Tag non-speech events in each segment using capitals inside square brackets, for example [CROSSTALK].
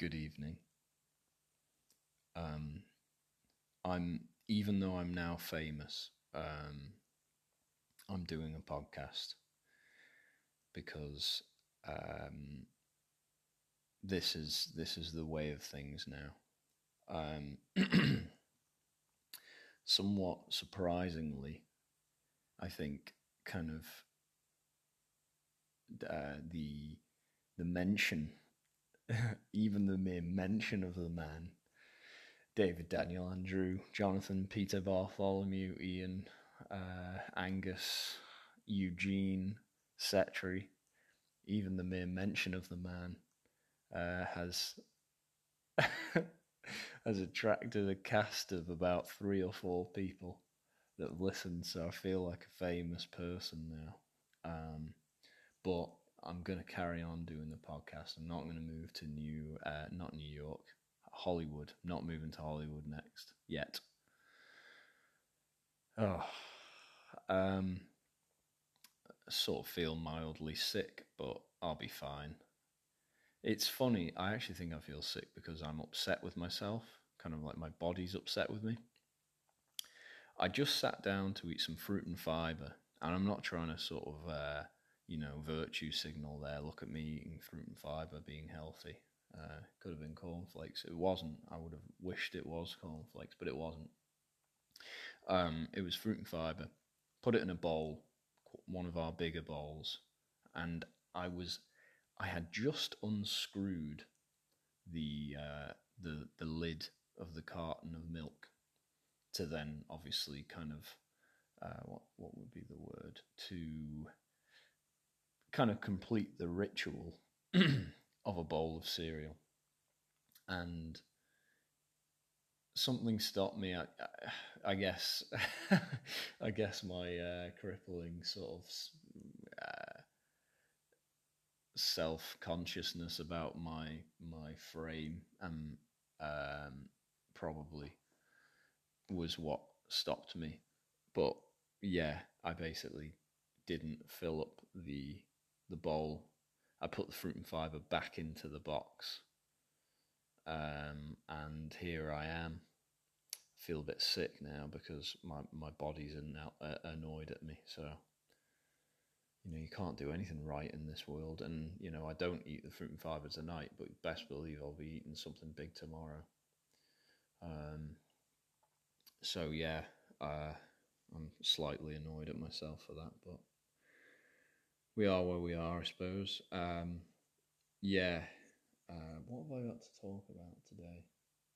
good evening. Um, I'm even though I'm now famous, um, I'm doing a podcast because um, this is this is the way of things now. Um, [CLEARS THROAT] somewhat surprisingly, I think, kind of uh, the the mention, [LAUGHS] even the mere mention of the man, David Daniel Andrew, Jonathan, Peter Bartholomew, Ian, uh, Angus, Eugene, Setri, even the mere mention of the man uh, has [LAUGHS] has attracted a cast of about three or four people that have listened. So I feel like a famous person now. Um, but I'm going to carry on doing the podcast. I'm not going to move to New, uh, not New York, Hollywood. Not moving to Hollywood next yet. Oh, um, sort of feel mildly sick, but I'll be fine. It's funny. I actually think I feel sick because I'm upset with myself. Kind of like my body's upset with me. I just sat down to eat some fruit and fiber, and I'm not trying to sort of, uh, you know, virtue signal there. Look at me eating fruit and fiber, being healthy. Uh, could have been cornflakes. It wasn't. I would have wished it was cornflakes, but it wasn't. Um, it was fruit and fiber. Put it in a bowl, one of our bigger bowls, and I was I had just unscrewed the uh, the the lid of the carton of milk to then obviously kind of uh, what what would be the word to kind of complete the ritual [CLEARS THROAT] of a bowl of cereal and something stopped me I, I guess [LAUGHS] I guess my uh, crippling sort of uh, self consciousness about my my frame and um, probably was what stopped me. But yeah, I basically didn't fill up the the bowl. I put the fruit and fiber back into the box, um, and here I am. feel a bit sick now because my my body's now uh, annoyed at me. So you know, you can't do anything right in this world. And, you know, I don't eat the fruit and fibre tonight, but best believe I'll be eating something big tomorrow. Um, so, yeah, uh, I'm slightly annoyed at myself for that, but we are where we are, I suppose. Um, yeah, uh, what have I got to talk about today?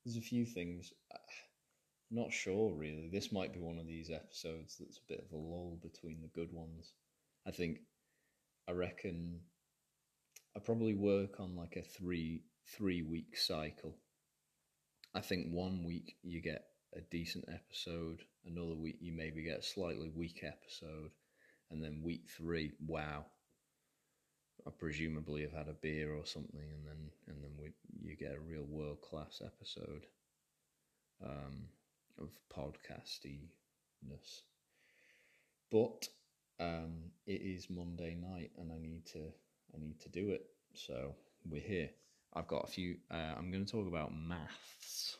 There's a few things. I'm not sure, really. This might be one of these episodes that's a bit of a lull between the good ones. I think I reckon I probably work on like a three three week cycle. I think one week you get a decent episode, another week you maybe get a slightly weak episode, and then week three, wow. I presumably have had a beer or something, and then and then we, you get a real world class episode um, of podcastiness. But um, it is Monday night and I need to I need to do it. So we're here. I've got a few. Uh, I'm going to talk about maths,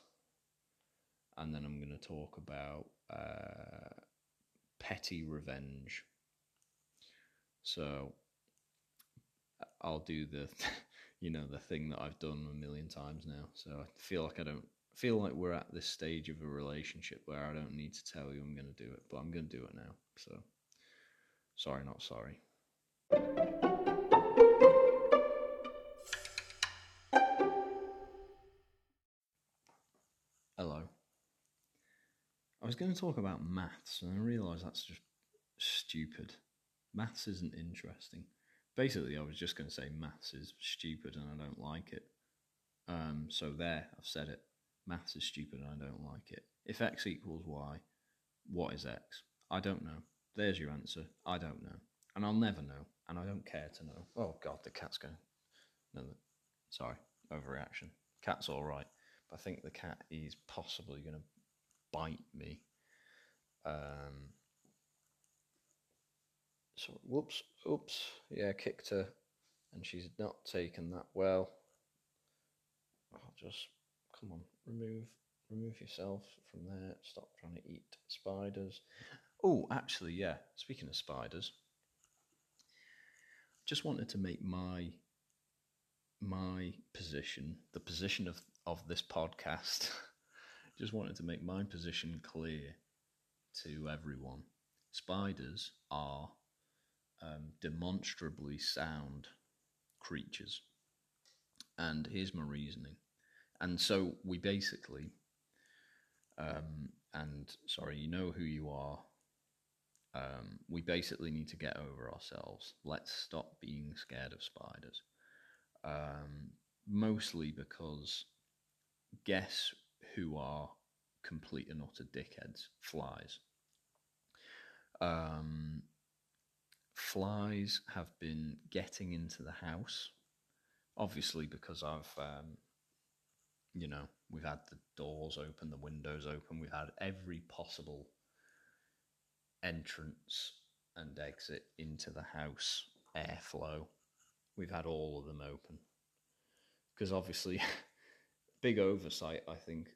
and then I'm going to talk about uh, petty revenge. So I'll do the, [LAUGHS] you know, the thing that I've done a million times now. So I feel like I don't feel like we're at this stage of a relationship where I don't need to tell you I'm going to do it, but I'm going to do it now. So. Sorry, not sorry. Hello. I was going to talk about maths and I realised that's just stupid. Maths isn't interesting. Basically, I was just going to say maths is stupid and I don't like it. Um, so there, I've said it. Maths is stupid and I don't like it. If x equals y, what is x? I don't know. There's your answer. I don't know. And I'll never know. And I don't care to know. Oh, God, the cat's going. No, sorry, overreaction. Cat's all right. But I think the cat is possibly going to bite me. Um, so, whoops, oops. Yeah, kicked her. And she's not taken that well. I'll just come on, remove remove yourself from there. Stop trying to eat spiders. Oh, actually, yeah. Speaking of spiders, just wanted to make my my position, the position of of this podcast. [LAUGHS] just wanted to make my position clear to everyone. Spiders are um, demonstrably sound creatures. And here's my reasoning. And so we basically, um, and sorry, you know who you are. Um, we basically need to get over ourselves. Let's stop being scared of spiders. Um, mostly because guess who are complete and utter dickheads? Flies. Um, flies have been getting into the house, obviously because I've, um, you know, we've had the doors open, the windows open, we've had every possible entrance and exit into the house, airflow. We've had all of them open because obviously, [LAUGHS] big oversight. I think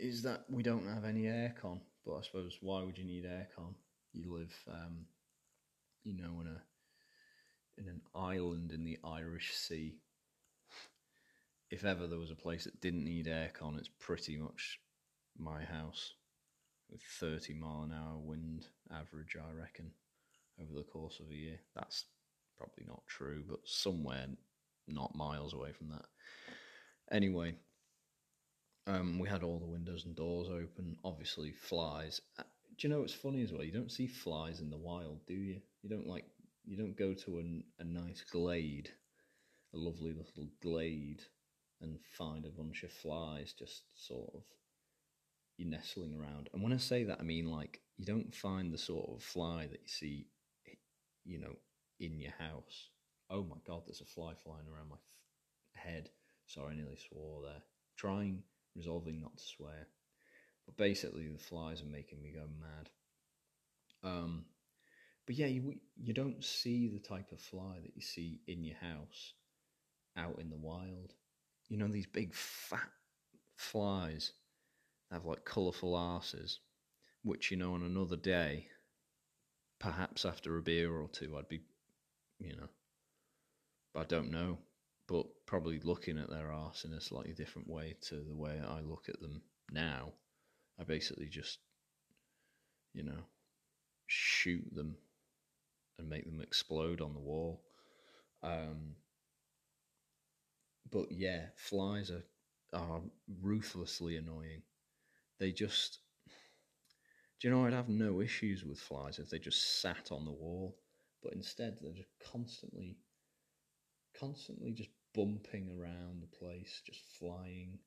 is that we don't have any aircon. But I suppose why would you need aircon? You live, um, you know, in a in an island in the Irish Sea. If ever there was a place that didn't need aircon, it's pretty much my house with 30 mile an hour wind average, I reckon, over the course of a year. That's probably not true, but somewhere not miles away from that. Anyway, um, we had all the windows and doors open. Obviously, flies. Uh, do you know what's funny as well? You don't see flies in the wild, do you? You don't like. You don't go to an, a nice glade, a lovely little glade, and find a bunch of flies just sort of you nestling around. And when I say that, I mean like you don't find the sort of fly that you see, you know, in your house. Oh my god, there's a fly flying around my f- head. Sorry, I nearly swore there. Trying resolving not to swear. But basically, the flies are making me go mad. Um, but yeah, you you don't see the type of fly that you see in your house out in the wild. You know these big fat flies have like colourful arses, which you know on another day, perhaps after a beer or two, I'd be, you know, I don't know but probably looking at their arse in a slightly different way to the way I look at them now. I basically just, you know, shoot them and make them explode on the wall. Um, but yeah, flies are are ruthlessly annoying. They just, do you know, I'd have no issues with flies if they just sat on the wall, but instead they're just constantly, constantly just bumping around the place, just flying.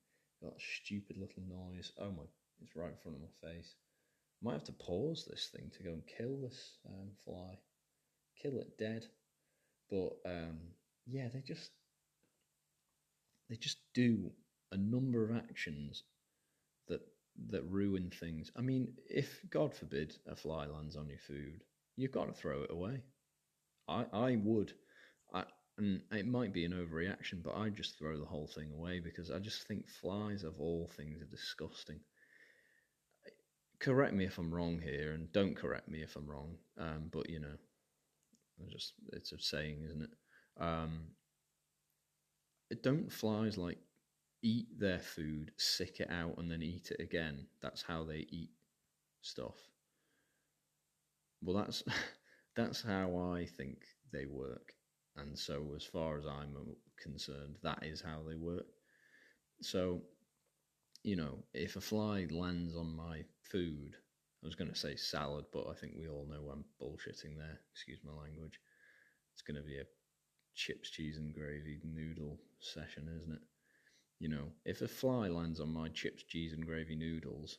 That stupid little noise. Oh my, it's right in front of my face. Might have to pause this thing to go and kill this um, fly, kill it dead. But um, yeah, they just they just do a number of actions that that ruin things. I mean, if God forbid a fly lands on your food, you've got to throw it away. I I would. I and it might be an overreaction, but I just throw the whole thing away because I just think flies of all things are disgusting. Correct me if I'm wrong here, and don't correct me if I'm wrong. Um, but you know, just it's a saying, isn't it? Um, don't flies like eat their food, sick it out, and then eat it again? That's how they eat stuff. Well, that's [LAUGHS] that's how I think they work. And so, as far as I'm concerned, that is how they work. So, you know, if a fly lands on my food, I was going to say salad, but I think we all know I'm bullshitting there. Excuse my language. It's going to be a chips, cheese, and gravy noodle session, isn't it? You know, if a fly lands on my chips, cheese, and gravy noodles,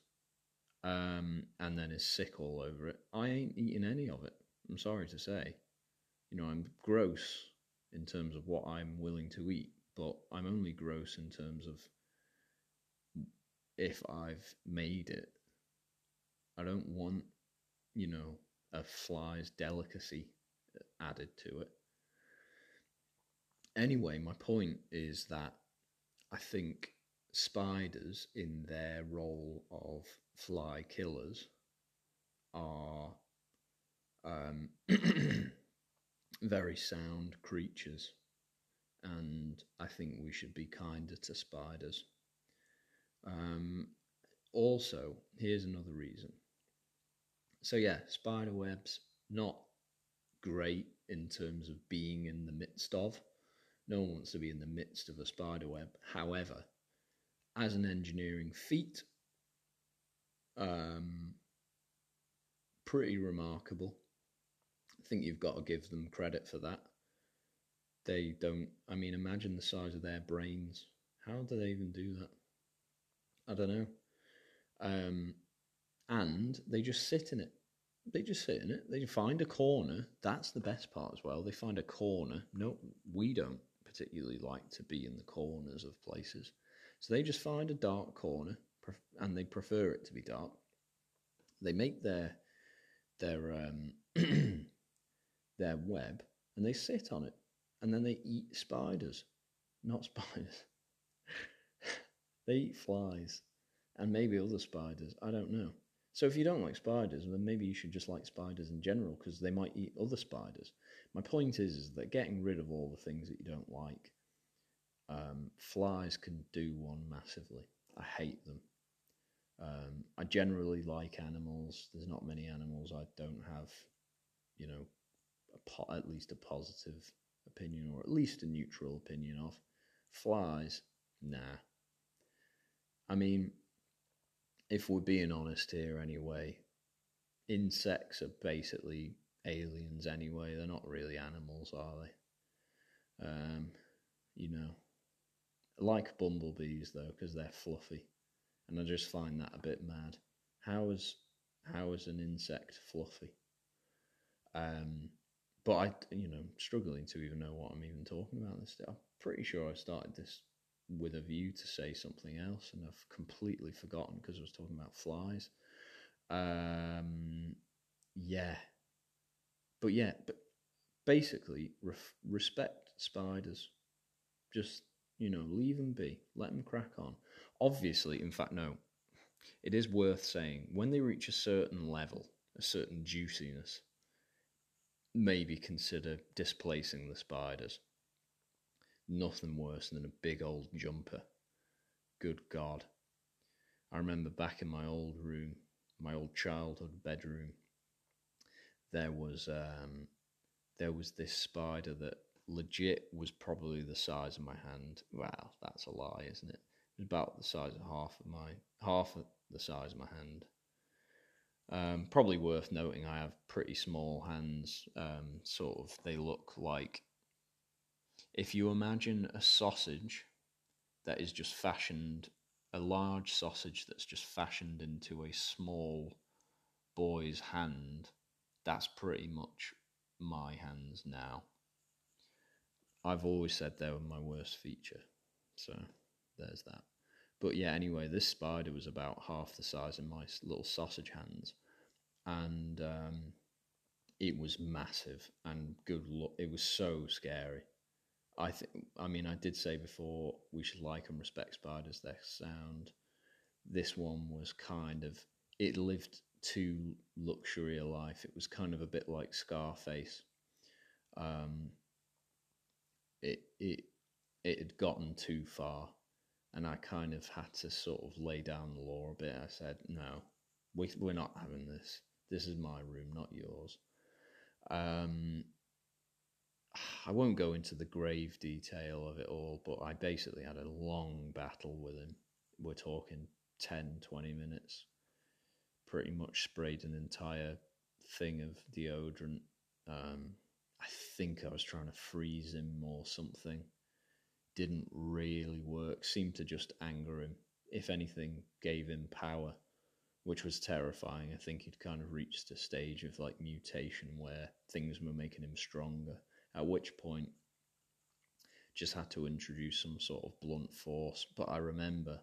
um, and then is sick all over it, I ain't eating any of it. I'm sorry to say you know, I'm gross in terms of what I'm willing to eat, but I'm only gross in terms of if I've made it. I don't want, you know, a fly's delicacy added to it. Anyway, my point is that I think spiders, in their role of fly killers, are um, [CLEARS THROAT] very sound creatures, and I think we should be kinder to spiders. Um, also, here's another reason. So, yeah, spider webs, not great in terms of being in the midst of. No one wants to be in the midst of a spider web. However, as an engineering feat, um, pretty remarkable. I think you've got to give them credit for that. They don't, I mean, imagine the size of their brains. How do they even do that? I don't know. Um, and they just sit in it. They just sit in it. They find a corner. That's the best part as well. They find a corner. No, we don't particularly like to be in the corners of places. So they just find a dark corner and they prefer it to be dark. They make their their um, [CLEARS THROAT] their web and they sit on it and then they eat spiders, not [LAUGHS] spiders. they eat flies and maybe other spiders. I don't know. So if you don't like spiders, then maybe you should just like spiders in general because they might eat other spiders. My point is, is that getting rid of all the things that you don't like, um, flies can do one massively. I hate them. Um, I generally like animals. There's not many animals I don't have, you know, po- at least a positive opinion or at least a neutral opinion of. Flies, nah. I mean, if we're being honest here anyway, insects are basically aliens anyway. They're not really animals, are they? Um, you know, like bumblebees though, because they're fluffy, and I just find that a bit mad. How is how is an insect fluffy? Um, but I, you know, struggling to even know what I'm even talking about. This, I'm pretty sure I started this with a view to say something else, and I've completely forgotten because I was talking about flies. Um, yeah, but yeah, but basically, ref- respect spiders. Just you know, leave them be, let them crack on. Obviously, in fact, no, it is worth saying when they reach a certain level, a certain juiciness, maybe consider displacing the spiders nothing worse than a big old jumper. Good God. I remember back in my old room, my old childhood bedroom, there was um, there was this spider that legit was probably the size of my hand. Well, that's a lie, isn't it? It was about the size of half of my half of the size of my hand. Um, probably worth noting, I have pretty small hands. Um, sort of, they look like if you imagine a sausage that is just fashioned, a large sausage that's just fashioned into a small boy's hand, that's pretty much my hands now. I've always said they were my worst feature, so there's that. But yeah, anyway, this spider was about half the size of my little sausage hands, and um, it was massive and good luck. It was so scary. I think. I mean, I did say before we should like and respect spiders. They're sound. This one was kind of. It lived too luxury a life. It was kind of a bit like Scarface. Um, it it it had gotten too far, and I kind of had to sort of lay down the law a bit. I said, "No, we we're not having this. This is my room, not yours." Um, I won't go into the grave detail of it all, but I basically had a long battle with him. We're talking 10, 20 minutes. Pretty much sprayed an entire thing of deodorant. Um, I think I was trying to freeze him or something. Didn't really work. Seemed to just anger him. If anything, gave him power, which was terrifying. I think he'd kind of reached a stage of like mutation where things were making him stronger at which point, just had to introduce some sort of blunt force. But I remember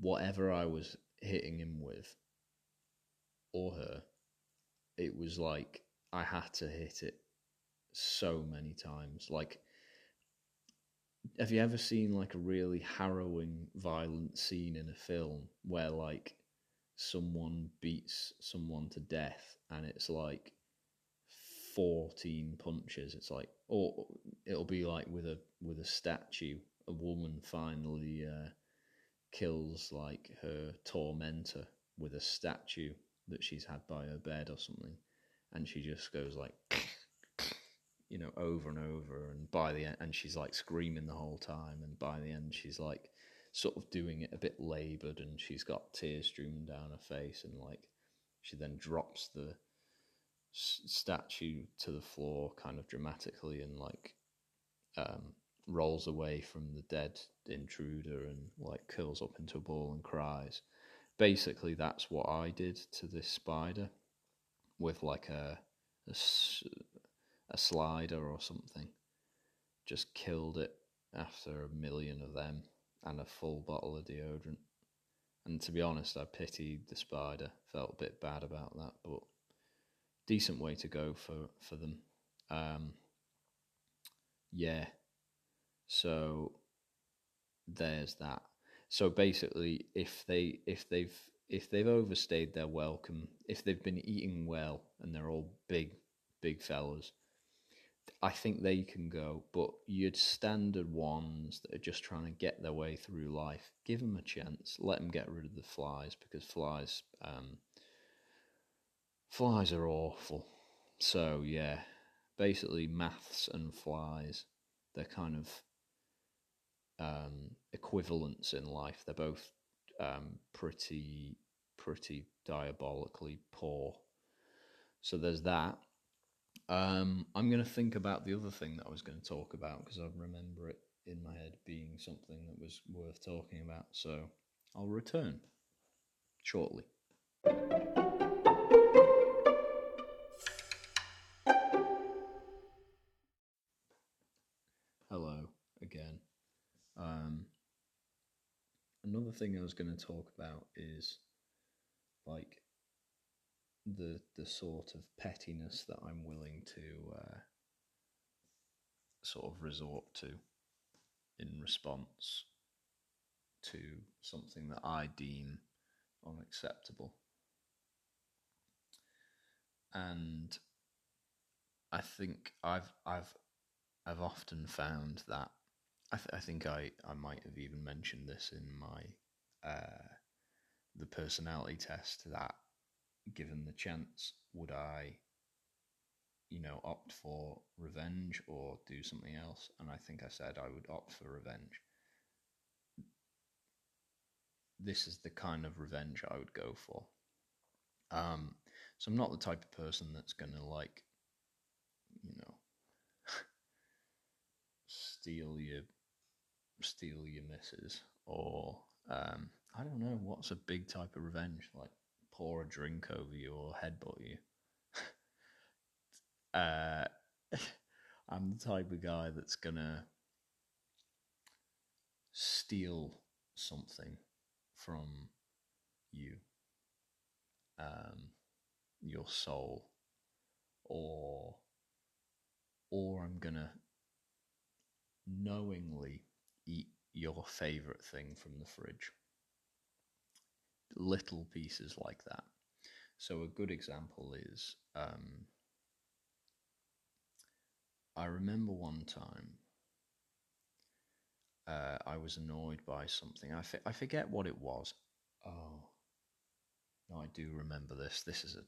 whatever I was hitting him with, or her, it was like I had to hit it so many times. Like have you ever seen like a really harrowing, violent scene in a film where like someone beats someone to death and it's like 14 punches it's like or it'll be like with a with a statue a woman finally uh, kills like her tormentor with a statue that she's had by her bed or something and she just goes like [LAUGHS] you know over and over and by the end and she's like screaming the whole time and by the end she's like sort of doing it a bit labored and she's got tears streaming down her face and like she then drops the statue to the floor kind of dramatically and like um, rolls away from the dead intruder and like curls up into a ball and cries basically that's what i did to this spider with like a, a a slider or something. Just killed it after a million of them and a full bottle of deodorant. And to be honest, I pitied the spider. Felt a bit bad about that, but decent way to go for for them. Um, yeah. So there's that. So basically, if they if they've if they've overstayed their welcome, if they've been eating well and they're all big big fellas, I think they can go, but your standard ones that are just trying to get their way through life, give them a chance. Let them get rid of the flies because flies, um, flies are awful. So yeah, basically maths and flies, they're kind of um, equivalents in life. They're both um, pretty, pretty diabolically poor. So there's that. Um, I'm going to think about the other thing that I was going to talk about because I remember it in my head being something that was worth talking about. So I'll return shortly. Another thing I was going to talk about is like the the sort of pettiness that I'm willing to uh, sort of resort to in response to something that I deem unacceptable. And I think I've I've I've often found that I, th- I think I, I might have even mentioned this in my uh, the personality test that given the chance, would I, you know, opt for revenge or do something else? And I think I said I would opt for revenge. This is the kind of revenge I would go for. Um, so I'm not the type of person that's going to, like, you know, [LAUGHS] steal your steal your misses or um, I don't know what's a big type of revenge like pour a drink over you or headbutt you. [LAUGHS] uh, [LAUGHS] I'm the type of guy that's gonna steal something from you, um, your soul, or or I'm gonna knowingly eat your favorite thing from the fridge little pieces like that. So a good example is um, I remember one time uh, I was annoyed by something. I, I forget what it was. Oh, no, I do remember this. This is a.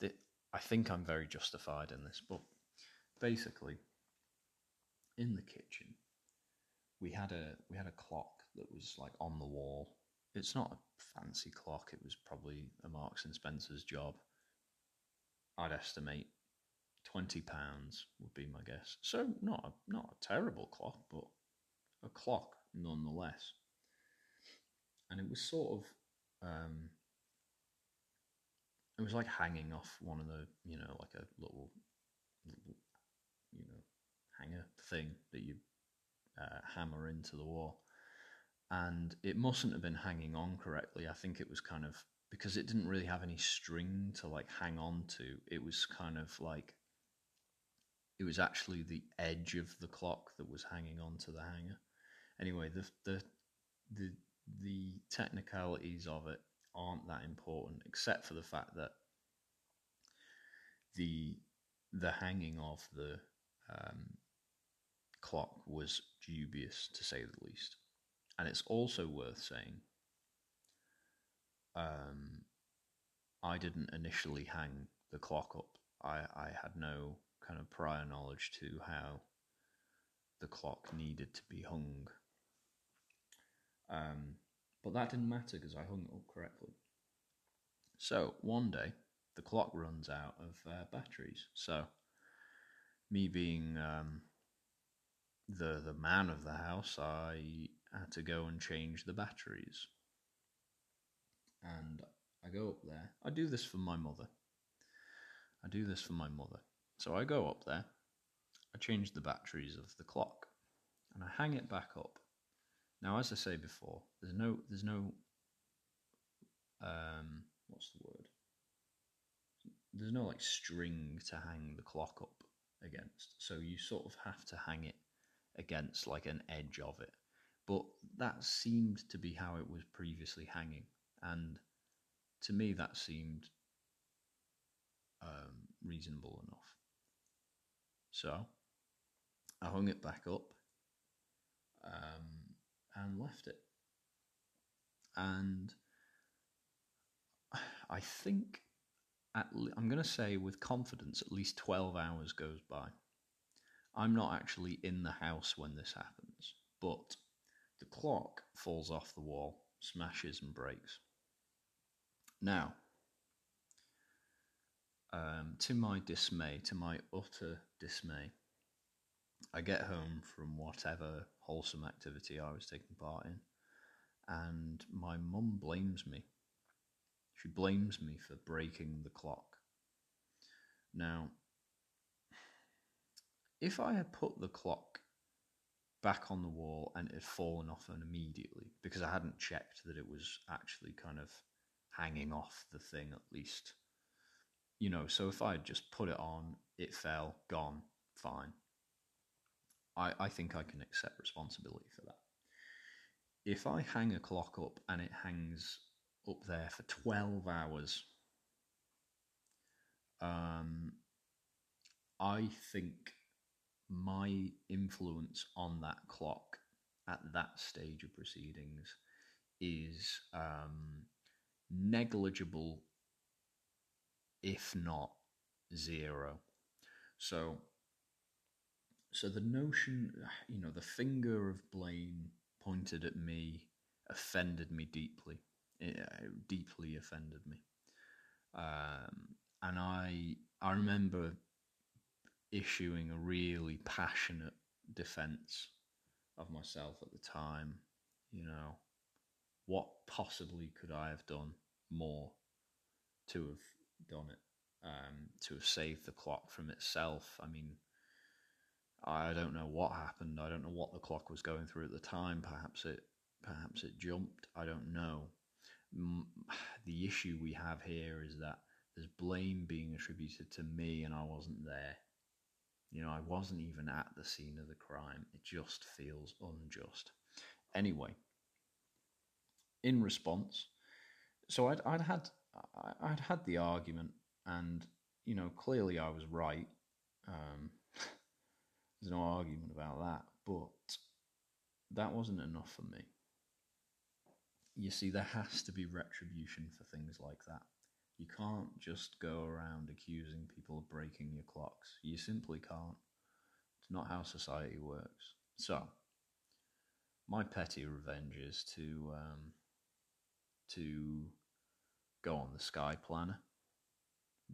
Th- I think I'm very justified in this, but basically, in the kitchen, we had a we had a clock that was like on the wall it's not a fancy clock. It was probably a Marks and Spencer's job. I'd estimate twenty pounds would be my guess. So not a, not a terrible clock, but a clock nonetheless. And it was sort of, um, it was like hanging off one of the, you know, like a little, little you know, hanger thing that you uh, hammer into the wall and it mustn't have been hanging on correctly. I think it was kind of because it didn't really have any string to like hang on to. It was kind of like it was actually the edge of the clock that was hanging onto the hanger. Anyway, the the the the technicalities of it aren't that important, except for the fact that the the hanging of the um, clock was dubious to say the least. And it's also worth saying um, I didn't initially hang the clock up. I, I had no kind of prior knowledge to how the clock needed to be hung. Um, but that didn't matter because I hung it up correctly. So one day, the clock runs out of uh, batteries. So, me being um, the the man of the house, I had to go and change the batteries. And I go up there. I do this for my mother. I do this for my mother. So I go up there. I change the batteries of the clock, and I hang it back up. Now, as I say before, there's no there's no um, what's the word? There's no like string to hang the clock up against, so you sort of have to hang it against like an edge of it. But that seemed to be how it was previously hanging, and to me that seemed um, reasonable enough. So I hung it back up um, and left it. And I think at le- I'm going to say with confidence at least 12 hours goes by. I'm not actually in the house when this happens, but the clock falls off the wall, smashes and breaks. Now, um, to my dismay, to my utter dismay, I get home from whatever wholesome activity I was taking part in, and my mum blames me. She blames me for breaking the clock. Now, if I had put the clock back on the wall and it had fallen off and immediately because I hadn't checked that it was actually kind of hanging off the thing at least. You know, so if I had just put it on, it fell, gone, fine. I, I think I can accept responsibility for that. If I hang a clock up and it hangs up there for 12 hours, um, I think my influence on that clock at that stage of proceedings is um, negligible, if not zero. So, so the notion, you know, the finger of blame pointed at me offended me deeply. It, it deeply offended me, um, and I I remember issuing a really passionate defense of myself at the time. You know, what possibly could I have done more to have done it, um, to have saved the clock from itself? I mean, I don't know what happened. I don't know what the clock was going through at the time. Perhaps it, perhaps it jumped. I don't know. The issue we have here is that there's blame being attributed to me, and I wasn't there. You know, I wasn't even at the scene of the crime. It just feels unjust. Anyway, in response, so I'd, I'd had I'd had the argument, and you know, clearly I was right. Um, [LAUGHS] there's no argument about that, but that wasn't enough for me. You see, there has to be retribution for things like that. You can't just go around accusing people of breaking your clocks. You simply can't. It's not how society works. So, my petty revenge is to um, to go on the Sky Planner,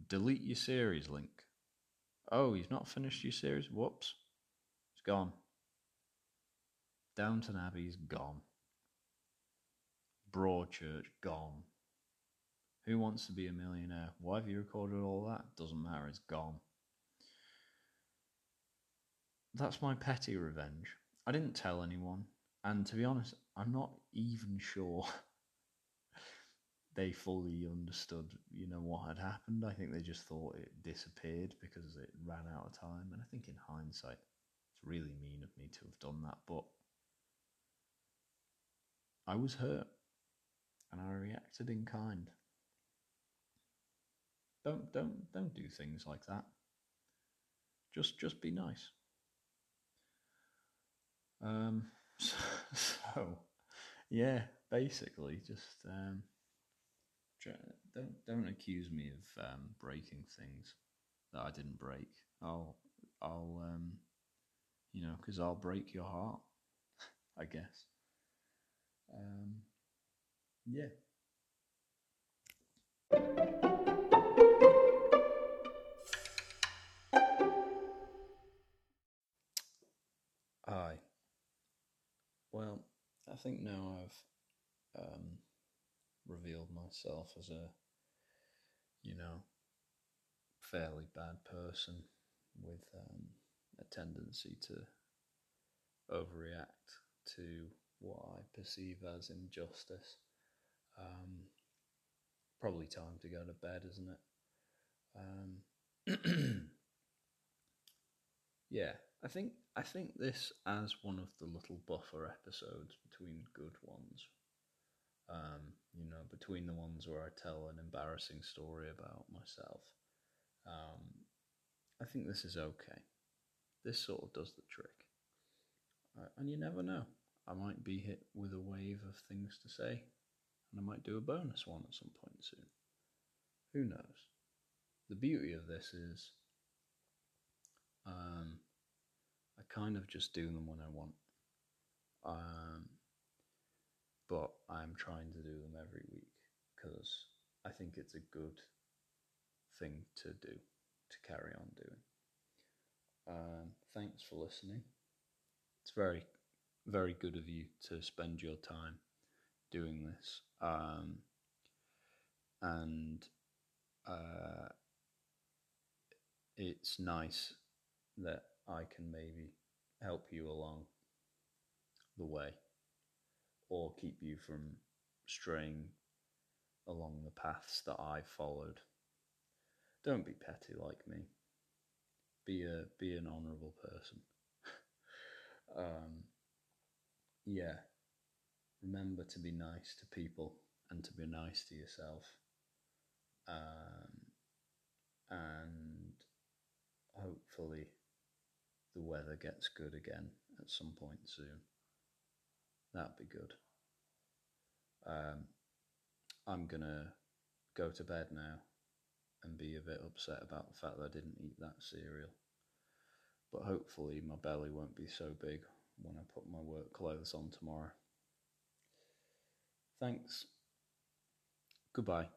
delete your series link. Oh, you've not finished your series? Whoops, it's gone. Downton Abbey's gone. Broadchurch gone. Who wants to be a millionaire? Why have you recorded all that? Doesn't matter, it's gone. That's my petty revenge. I didn't tell anyone, and to be honest, I'm not even sure [LAUGHS] they fully understood, you know, what had happened. I think they just thought it disappeared because it ran out of time. And I think in hindsight, it's really mean of me to have done that, but I was hurt and I reacted in kind. Don't don't don't do things like that. Just just be nice. Um [LAUGHS] so, so yeah, basically just um don't don't accuse me of um, breaking things that I didn't break. I'll I'll um, you know because I'll break your heart. [LAUGHS] I guess. Um, yeah. I think now I've um, revealed myself as a, you know, fairly bad person with um, a tendency to overreact to what I perceive as injustice. Um, probably time to go to bed, isn't it? Um, [CLEARS THROAT] yeah, I think I think this as one of the little buffer episodes between good ones um, you know, between the ones where I tell an embarrassing story about myself. Um, I think this is okay. This sort of does the trick. Uh, and you never know. I might be hit with a wave of things to say, and I might do a bonus one at some point soon. Who knows? The beauty of this is um, I kind of just do them when I want. Um, but I'm trying to do them every week because I think it's a good thing to do to carry on doing. Um, thanks for listening. It's very, very good of you to spend your time doing this. Um, and uh, it's nice that I can maybe help you along the way or keep you from straying along the paths that I've followed. Don't be petty like me. Be a be an honourable person. [LAUGHS] um, yeah. Remember to be nice to people and to be nice to yourself. Um, and hopefully the weather gets good again at some point soon. That'd be good. Um, I'm gonna go to bed now and be a bit upset about the fact that I didn't eat that cereal. But hopefully, my belly won't be so big when I put my work clothes on tomorrow. Thanks. Goodbye.